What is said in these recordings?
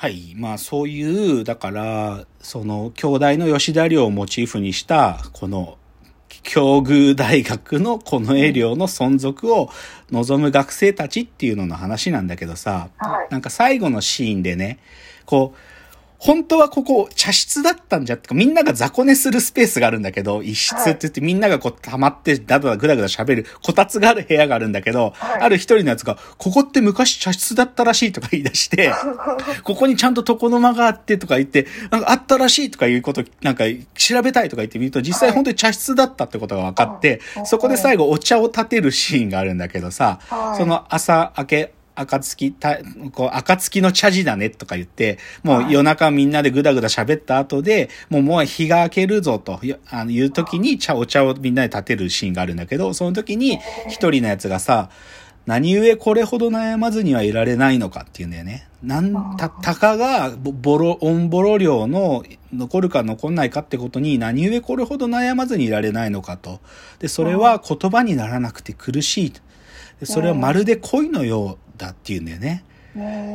はい。まあそういう、だから、その、兄弟の吉田寮をモチーフにした、この、境遇大学のこの栄寮の存続を望む学生たちっていうのの話なんだけどさ、はいなんか最後のシーンでね、こう、本当はここ茶室だったんじゃってか、みんなが雑魚寝するスペースがあるんだけど、一室って言ってみんながこう溜まってだだぐだぐだ喋る、こたつがある部屋があるんだけど、はい。ある一人のやつが、ここって昔茶室だったらしいとか言い出して、ここにちゃんと床の間があってとか言って、なんかあったらしいとかいうこと、なんか調べたいとか言ってみると、実際本当に茶室だったってことが分かって、はい。そこで最後お茶を立てるシーンがあるんだけどさ、はい。その朝明け、暁た、こう、暁の茶事だねとか言って、もう夜中みんなでぐだぐだ喋った後で、もうもう日が明けるぞとよあのいう時に茶、お茶をみんなで立てるシーンがあるんだけど、その時に一人のやつがさ、何故これほど悩まずにはいられないのかっていうんだよね。なん、た、たかが、ボボロ、オンボロ量の残るか残んないかってことに何故これほど悩まずにいられないのかと。で、それは言葉にならなくて苦しい。でそれはまるで恋のようだっていうんだよね。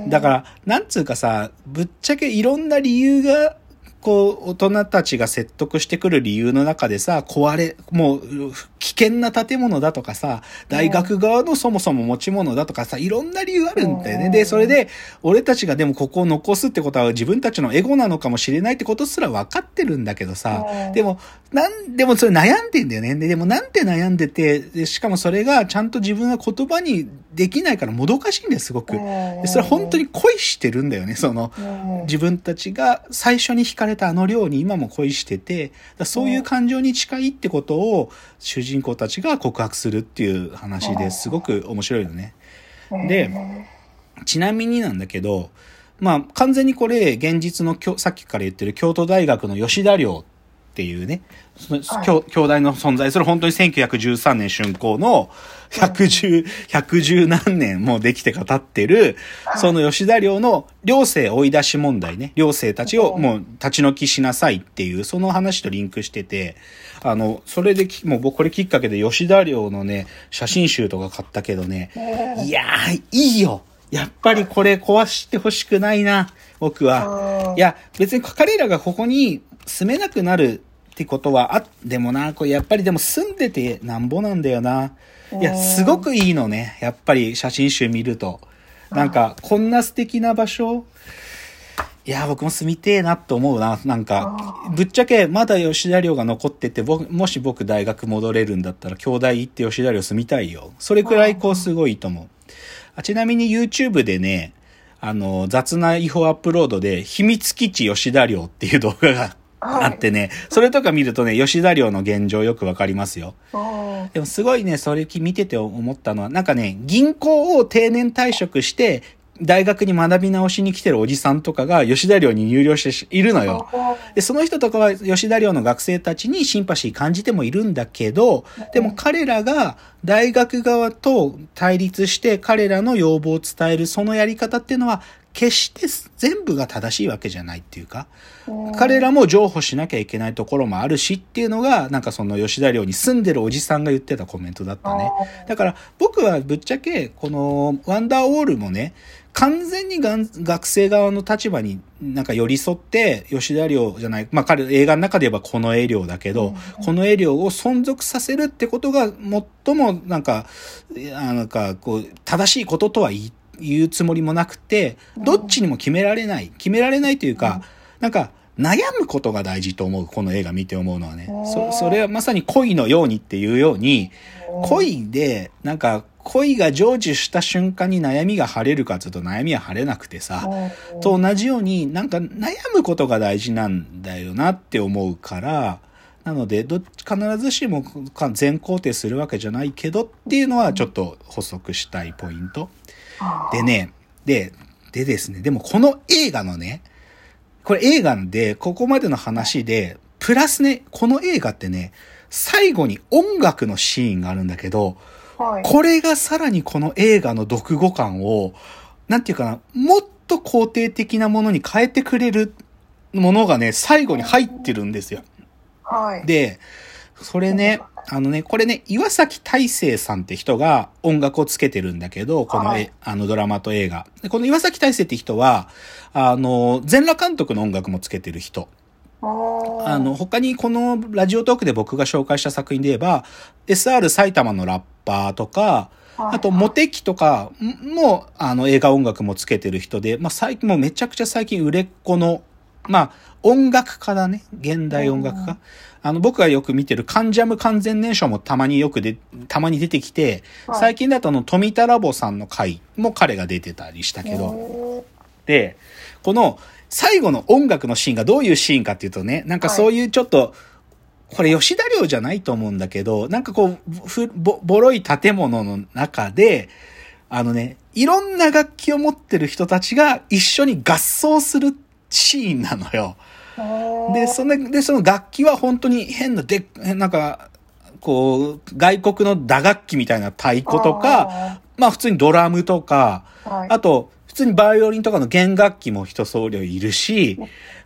だから、なんつうかさ、ぶっちゃけいろんな理由が、こう、大人たちが説得してくる理由の中でさ、壊れ、もう、危険な建物だとかさ、大学側のそもそも持ち物だとかさ、いろんな理由あるんだよね。うんで、それで、俺たちがでもここを残すってことは自分たちのエゴなのかもしれないってことすら分かってるんだけどさ、うんでも、なん、でもそれ悩んでんだよね。ででもなんて悩んでて、でしかもそれがちゃんと自分が言葉にできないからもどかしいんだよ、すごく。でそれは本当に恋してるんだよね、その、自分たちが最初に惹かれたあの量に今も恋してて、だそういう感情に近いってことを主人公たちが告白するっていう話ですごく面白いのね。でちなみになんだけど、まあ完全にこれ現実のきょさっきから言ってる京都大学の吉田寮っていうね、そのはい。兄兄弟の存在する本当に1913年竣工の110、110何年もうできてか経ってる、その吉田寮の寮生追い出し問題ね、寮生たちをもう立ち退きしなさいっていう、その話とリンクしてて、あの、それでき、もう僕これきっかけで吉田寮のね、写真集とか買ったけどね、いやー、いいよ。やっぱりこれ壊してほしくないな、僕は。うんいや、別に彼らがここに住めなくなるってことはあ、でもな、これやっぱりでも住んでてなんぼなんだよな。いや、すごくいいのね。やっぱり写真集見ると。なんか、こんな素敵な場所いや、僕も住みてえなと思うな。なんか、ぶっちゃけまだ吉田寮が残ってて、僕、もし僕大学戻れるんだったら、兄弟行って吉田寮住みたいよ。それくらいこうすごいと思う。あちなみに YouTube でね、あの、雑な違法アップロードで、秘密基地吉田寮っていう動画があってね、それとか見るとね、吉田寮の現状よくわかりますよ。うんでもすごいね、それ見てて思ったのは、なんかね、銀行を定年退職して、大学に学び直しに来てるおじさんとかが吉田寮に入寮しているのよ。で、その人とかは吉田寮の学生たちにシンパシー感じてもいるんだけど、でも彼らが大学側と対立して彼らの要望を伝えるそのやり方っていうのは、決して全部が正しいわけじゃないっていうか、彼らも譲歩しなきゃいけないところもあるしっていうのが、なんかその吉田寮に住んでるおじさんが言ってたコメントだったね。だから僕はぶっちゃけ、このワンダーオールもね、完全にがん学生側の立場になんか寄り添って、吉田寮じゃない、まあ彼、映画の中で言えばこの栄寮だけど、この栄寮を存続させるってことが最もなんか、あなんかこう、正しいこととは言い言うつもりもなくて、どっちにも決められない。決められないというか、なんか、悩むことが大事と思う。この映画見て思うのはね。そ、それはまさに恋のようにっていうように、恋で、なんか、恋が成就した瞬間に悩みが晴れるかというと悩みは晴れなくてさ、と同じようになんか悩むことが大事なんだよなって思うから、なので、どっち必ずしもか全肯定するわけじゃないけどっていうのはちょっと補足したいポイント。でね、で、でですね、でもこの映画のね、これ映画で、ここまでの話で、プラスね、この映画ってね、最後に音楽のシーンがあるんだけど、はいこれがさらにこの映画の読後感を、なんていうかな、もっと肯定的なものに変えてくれるものがね、最後に入ってるんですよ。はい。で、それね、あのね、これね、岩崎大成さんって人が音楽をつけてるんだけど、この、はいあのドラマと映画。でこの岩崎大成って人は、あの、全裸監督の音楽もつけてる人。ああの、他にこのラジオトークで僕が紹介した作品で言えば、SR 埼玉のラッパーとか、あと、モテキとかも、あの、映画音楽もつけてる人で、まあ、最近もうめちゃくちゃ最近売れっ子の、まあ、音楽家だね。現代音楽家。あの、僕がよく見てるカンジャム完全燃焼もたまによくで、たまに出てきて、はい最近だとあの、富田ラボさんの回も彼が出てたりしたけど、ど。で、この最後の音楽のシーンがどういうシーンかっていうとね、なんかそういうちょっと、これ吉田寮じゃないと思うんだけど、なんかこう、ふぼ、ボロい建物の中で、あのね、いろんな楽器を持ってる人たちが一緒に合奏するシーンなのよ。で、その、で、その楽器は本当に変な、で、なんか、こう、外国の打楽器みたいな太鼓とか、まあ普通にドラムとか、はい。あと、普通にバイオリンとかの弦楽器も一総量いるし、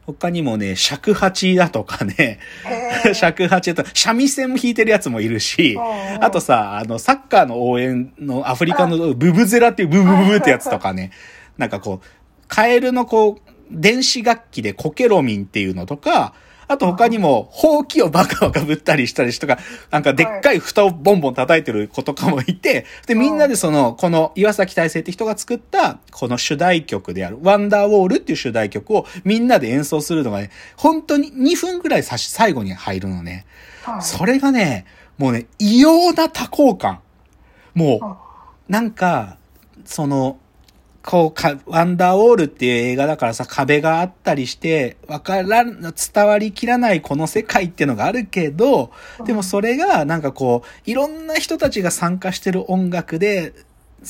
他にもね、尺八だとかね、尺八だとか、三味線も弾いてるやつもいるしう、んあとさ、あの、サッカーの応援のアフリカのブブゼラっていうブブブブってやつとかね、なんかこう、カエルのこう、電子楽器でコケロミンっていうのとか、あと他にも、ほうきをバカバカぶったりしたりしとか、なんかでっかい蓋をボンボン叩いてる子とかもいて、で、みんなでその、この岩崎大成って人が作った、この主題曲である、ワンダーウォールっていう主題曲をみんなで演奏するのがね、本当に2分くらいさし、最後に入るのね。はいそれがね、もうね、異様な多幸感。もう、なんか、その、こうか、ワンダーウォールっていう映画だからさ、壁があったりして、わからん、伝わりきらないこの世界っていうのがあるけど、でもそれが、なんかこう、いろんな人たちが参加してる音楽で、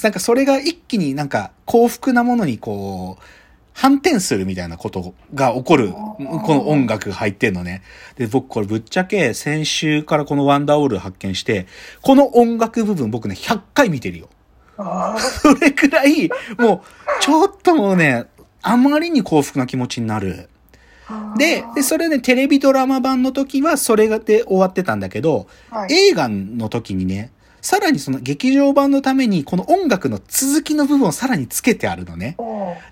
なんかそれが一気になんか幸福なものにこう、反転するみたいなことが起こる、この音楽が入ってんのね。で、僕これぶっちゃけ先週からこのワンダーウォール発見して、この音楽部分僕ね、100回見てるよ。それくらい、もう、ちょっともうね、あまりに幸福な気持ちになる。で、で、それね、テレビドラマ版の時はそれがで終わってたんだけど、はい。映画の時にね、さらにその劇場版のためにこの音楽の続きの部分をさらにつけてあるのね。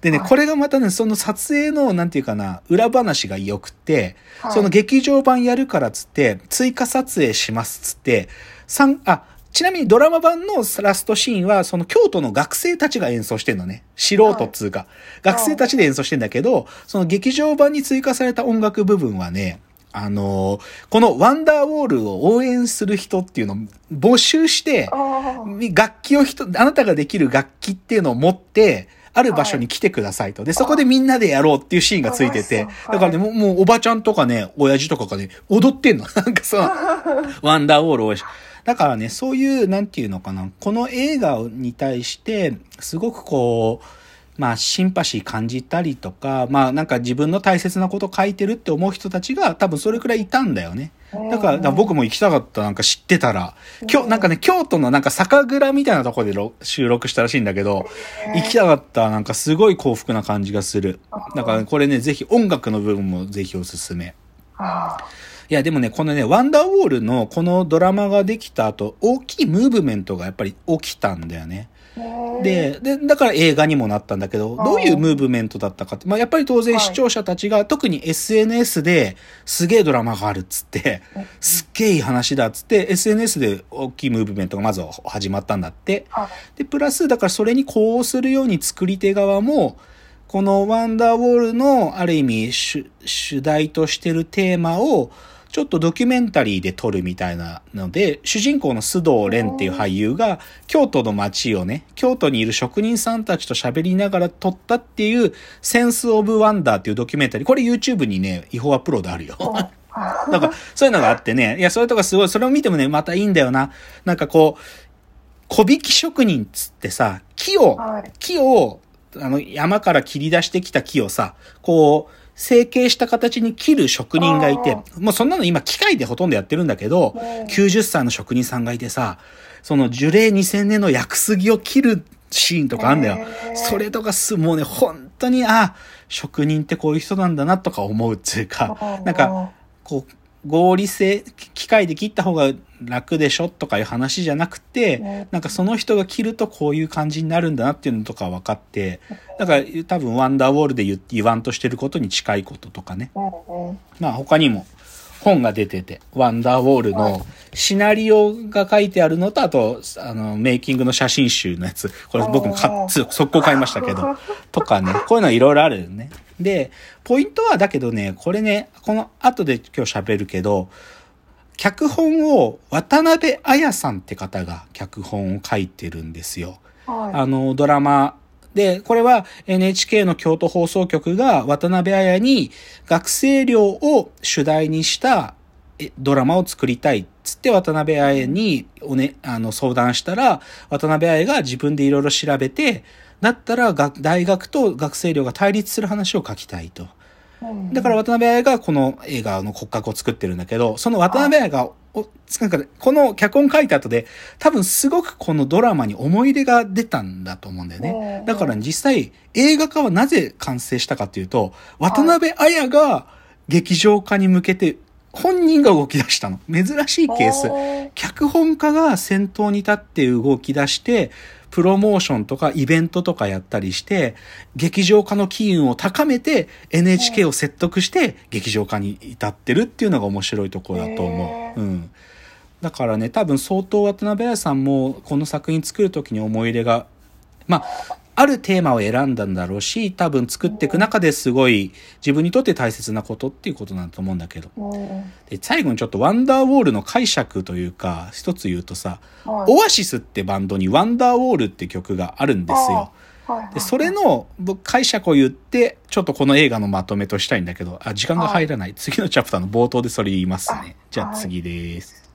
でね、はい。これがまたね、その撮影の、なんていうかな、裏話が良くて、はい。その劇場版やるからっつって、追加撮影しますっつって、三あ、ちなみにドラマ版のラストシーンは、その京都の学生たちが演奏してんのね。素人っつうか。学生たちで演奏してんだけど、その劇場版に追加された音楽部分はね、あのーこのワンダーウォールを応援する人っていうのを募集して、楽器を人、あなたができる楽器っていうのを持って、ある場所に来てくださいと。で、そこでみんなでやろうっていうシーンがついててだからね、もう、もうおばちゃんとかね、親父とかがね、踊ってんの。なんかその、ワンダーウォールを。だからね、そういう、なんていうのかな、この映画に対して、すごくこう、まあ、シンパシー感じたりとか、まあ、なんか自分の大切なこと書いてるって思う人たちが多分それくらいいたんだよね。だから、だから僕も行きたかった、なんか知ってたら。今日、なんかね、京都のなんか酒蔵みたいなところでろ収録したらしいんだけど、行きたかった、なんかすごい幸福な感じがする。だからこれね、ぜひ音楽の部分もぜひおすすめ。あいや、でもね、このね、ワンダーウォールのこのドラマができた後、大きいムーブメントがやっぱり起きたんだよね。ー。で、で、だから映画にもなったんだけど、どういうムーブメントだったかって、まあやっぱり当然はい。視聴者たちが、特に SNS ですげえドラマがあるっつって、すっげえいい話だっつって、SNS で大きいムーブメントがまずは始まったんだって。はい。で、プラス、だからそれに呼応するように作り手側も、このワンダーウォールのある意味主主題としてるテーマをちょっとドキュメンタリーで撮るみたいなので、主人公の須藤蓮っていう俳優が京都の街をね、京都にいる職人さんたちと喋りながら撮ったっていうセンスオブワンダーっていうドキュメンタリー。これ YouTube にね、違法アップロードあるよ。なんか、そういうのがあってね。いや、それとかすごい、それを見てもね、またいいんだよな。なんかこう、小引き職人っつってさ、木を、はい木を、あの、山から切り出してきた木をさ、こう、成形した形に切る職人がいてあ、もうそんなの今機械でほとんどやってるんだけど、うん90歳の職人さんがいてさ、その樹齢2000年の薬杉を切るシーンとかあんだよ。それとかす、もうね、本当に、あ、職人ってこういう人なんだなとか思うっていうか、なんか、こう、合理性、機械で切った方が楽でしょとかいう話じゃなくて、うんなんかその人が切るとこういう感じになるんだなっていうのとか分かって、だから多分ワンダーウォールで言言わんとしてることに近いこととかね。まあ他にも本が出てて、ワンダーウォールのシナリオが書いてあるのと、あと、あの、メイキングの写真集のやつ。これ僕もか速攻買いましたけど。とかね、こういうのいろいろあるよね。で、ポイントはだけどね、これね、この後で今日喋るけど、脚本を渡辺彩さんって方が脚本を書いてるんですよ。はい。あの、ドラマで、これは NHK の京都放送局が渡辺彩に学生寮を主題にしたえドラマを作りたいっつって渡辺彩におね、あの相談したら、渡辺彩が自分でいろいろ調べて、だったらが大学と学生寮が対立する話を書きたいと。うんだから渡辺彩がこの映画の骨格を作ってるんだけど、その渡辺彩が、おなんかこの脚本書いた後で、多分すごくこのドラマに思い入れが出たんだと思うんだよね。うんだから実際映画化はなぜ完成したかっていうと、渡辺彩が劇場化に向けて本人が動き出したの。珍しいケース。ー脚本家が先頭に立って動き出して、プロモーションとかイベントとかやったりして、劇場化の機運を高めて NHK を説得して劇場化に至ってるっていうのが面白いところだと思う。うん。だからね、多分相当渡辺彩さんもこの作品作る時に思い入れが、まあ、あるテーマを選んだんだろうし、多分作っていく中ですごい自分にとって大切なことっていうことなんだと思うんだけど。うんで、最後にちょっとワンダーウォールの解釈というか、一つ言うとさ、はいオアシスってバンドにワンダーウォールって曲があるんですよ。で、それの僕解釈を言って、ちょっとこの映画のまとめとしたいんだけど、あ、時間が入らない。次のチャプターの冒頭でそれ言いますね。じゃあ次です。